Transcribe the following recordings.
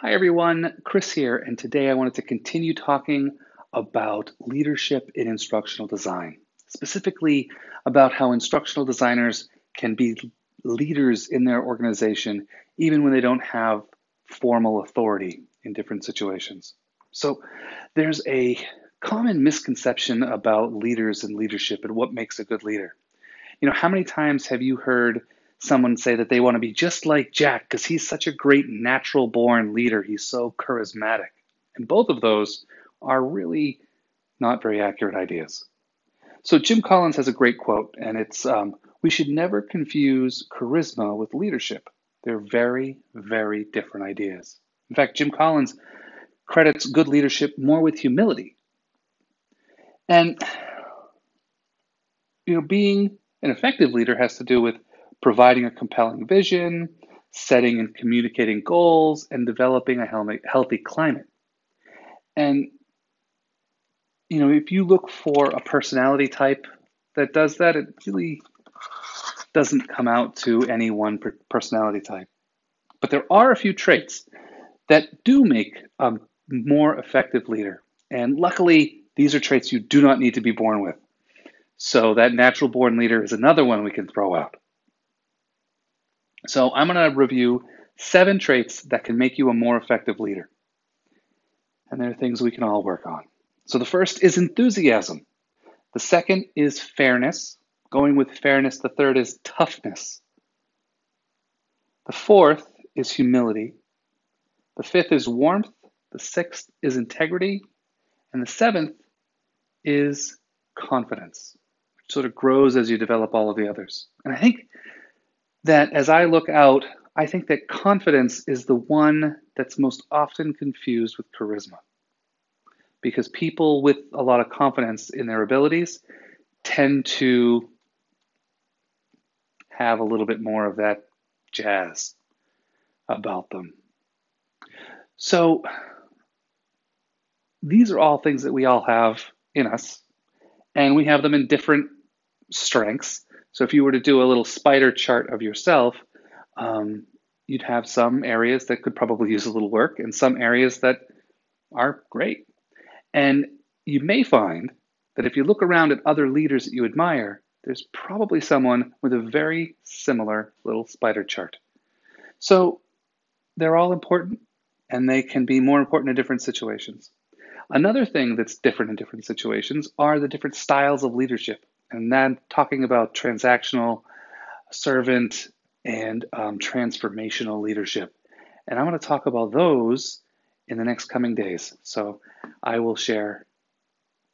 Hi, everyone. Chris here, and today I wanted to continue talking about leadership in instructional design, specifically about how instructional designers can be leaders in their organization even when they don't have formal authority in different situations. So, there's a common misconception about leaders and leadership and what makes a good leader. You know, how many times have you heard someone say that they want to be just like Jack because he's such a great natural born leader. He's so charismatic. And both of those are really not very accurate ideas. So Jim Collins has a great quote, and it's um, We should never confuse charisma with leadership. They're very, very different ideas. In fact, Jim Collins credits good leadership more with humility. And you know, being an effective leader has to do with providing a compelling vision, setting and communicating goals, and developing a healthy climate. And, you know, if you look for a personality type that does that, it really doesn't come out to any one personality type. But there are a few traits that do make a more effective leader. And luckily, these are traits you do not need to be born with. So that natural born leader is another one we can throw out. So I'm going to review seven traits that can make you a more effective leader. And there are things we can all work on. So the first is enthusiasm. The second is fairness. Going with fairness, the third is toughness. The fourth is humility. The fifth is warmth. The sixth is integrity. And the seventh is confidence, which sort of grows as you develop all of the others. And I think that as I look out, I think that confidence is the one that's most often confused with charisma. Because people with a lot of confidence in their abilities tend to have a little bit more of that jazz about them. So, these are all things that we all have in us, and we have them in different strengths. So if you were to do a little spider chart of yourself, um, you'd have some areas that could probably use a little work and some areas that are great. And you may find that if you look around at other leaders that you admire, there's probably someone with a very similar little spider chart. So they're all important and they can be more important in different situations. Another thing that's different in different situations are the different styles of leadership and then talking about transactional, servant, and um, transformational leadership. And I'm going to talk about those in the next coming days. So I will share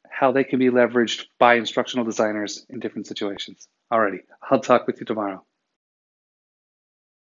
how they can be leveraged by instructional designers in different situations. Alrighty, I'll talk with you tomorrow.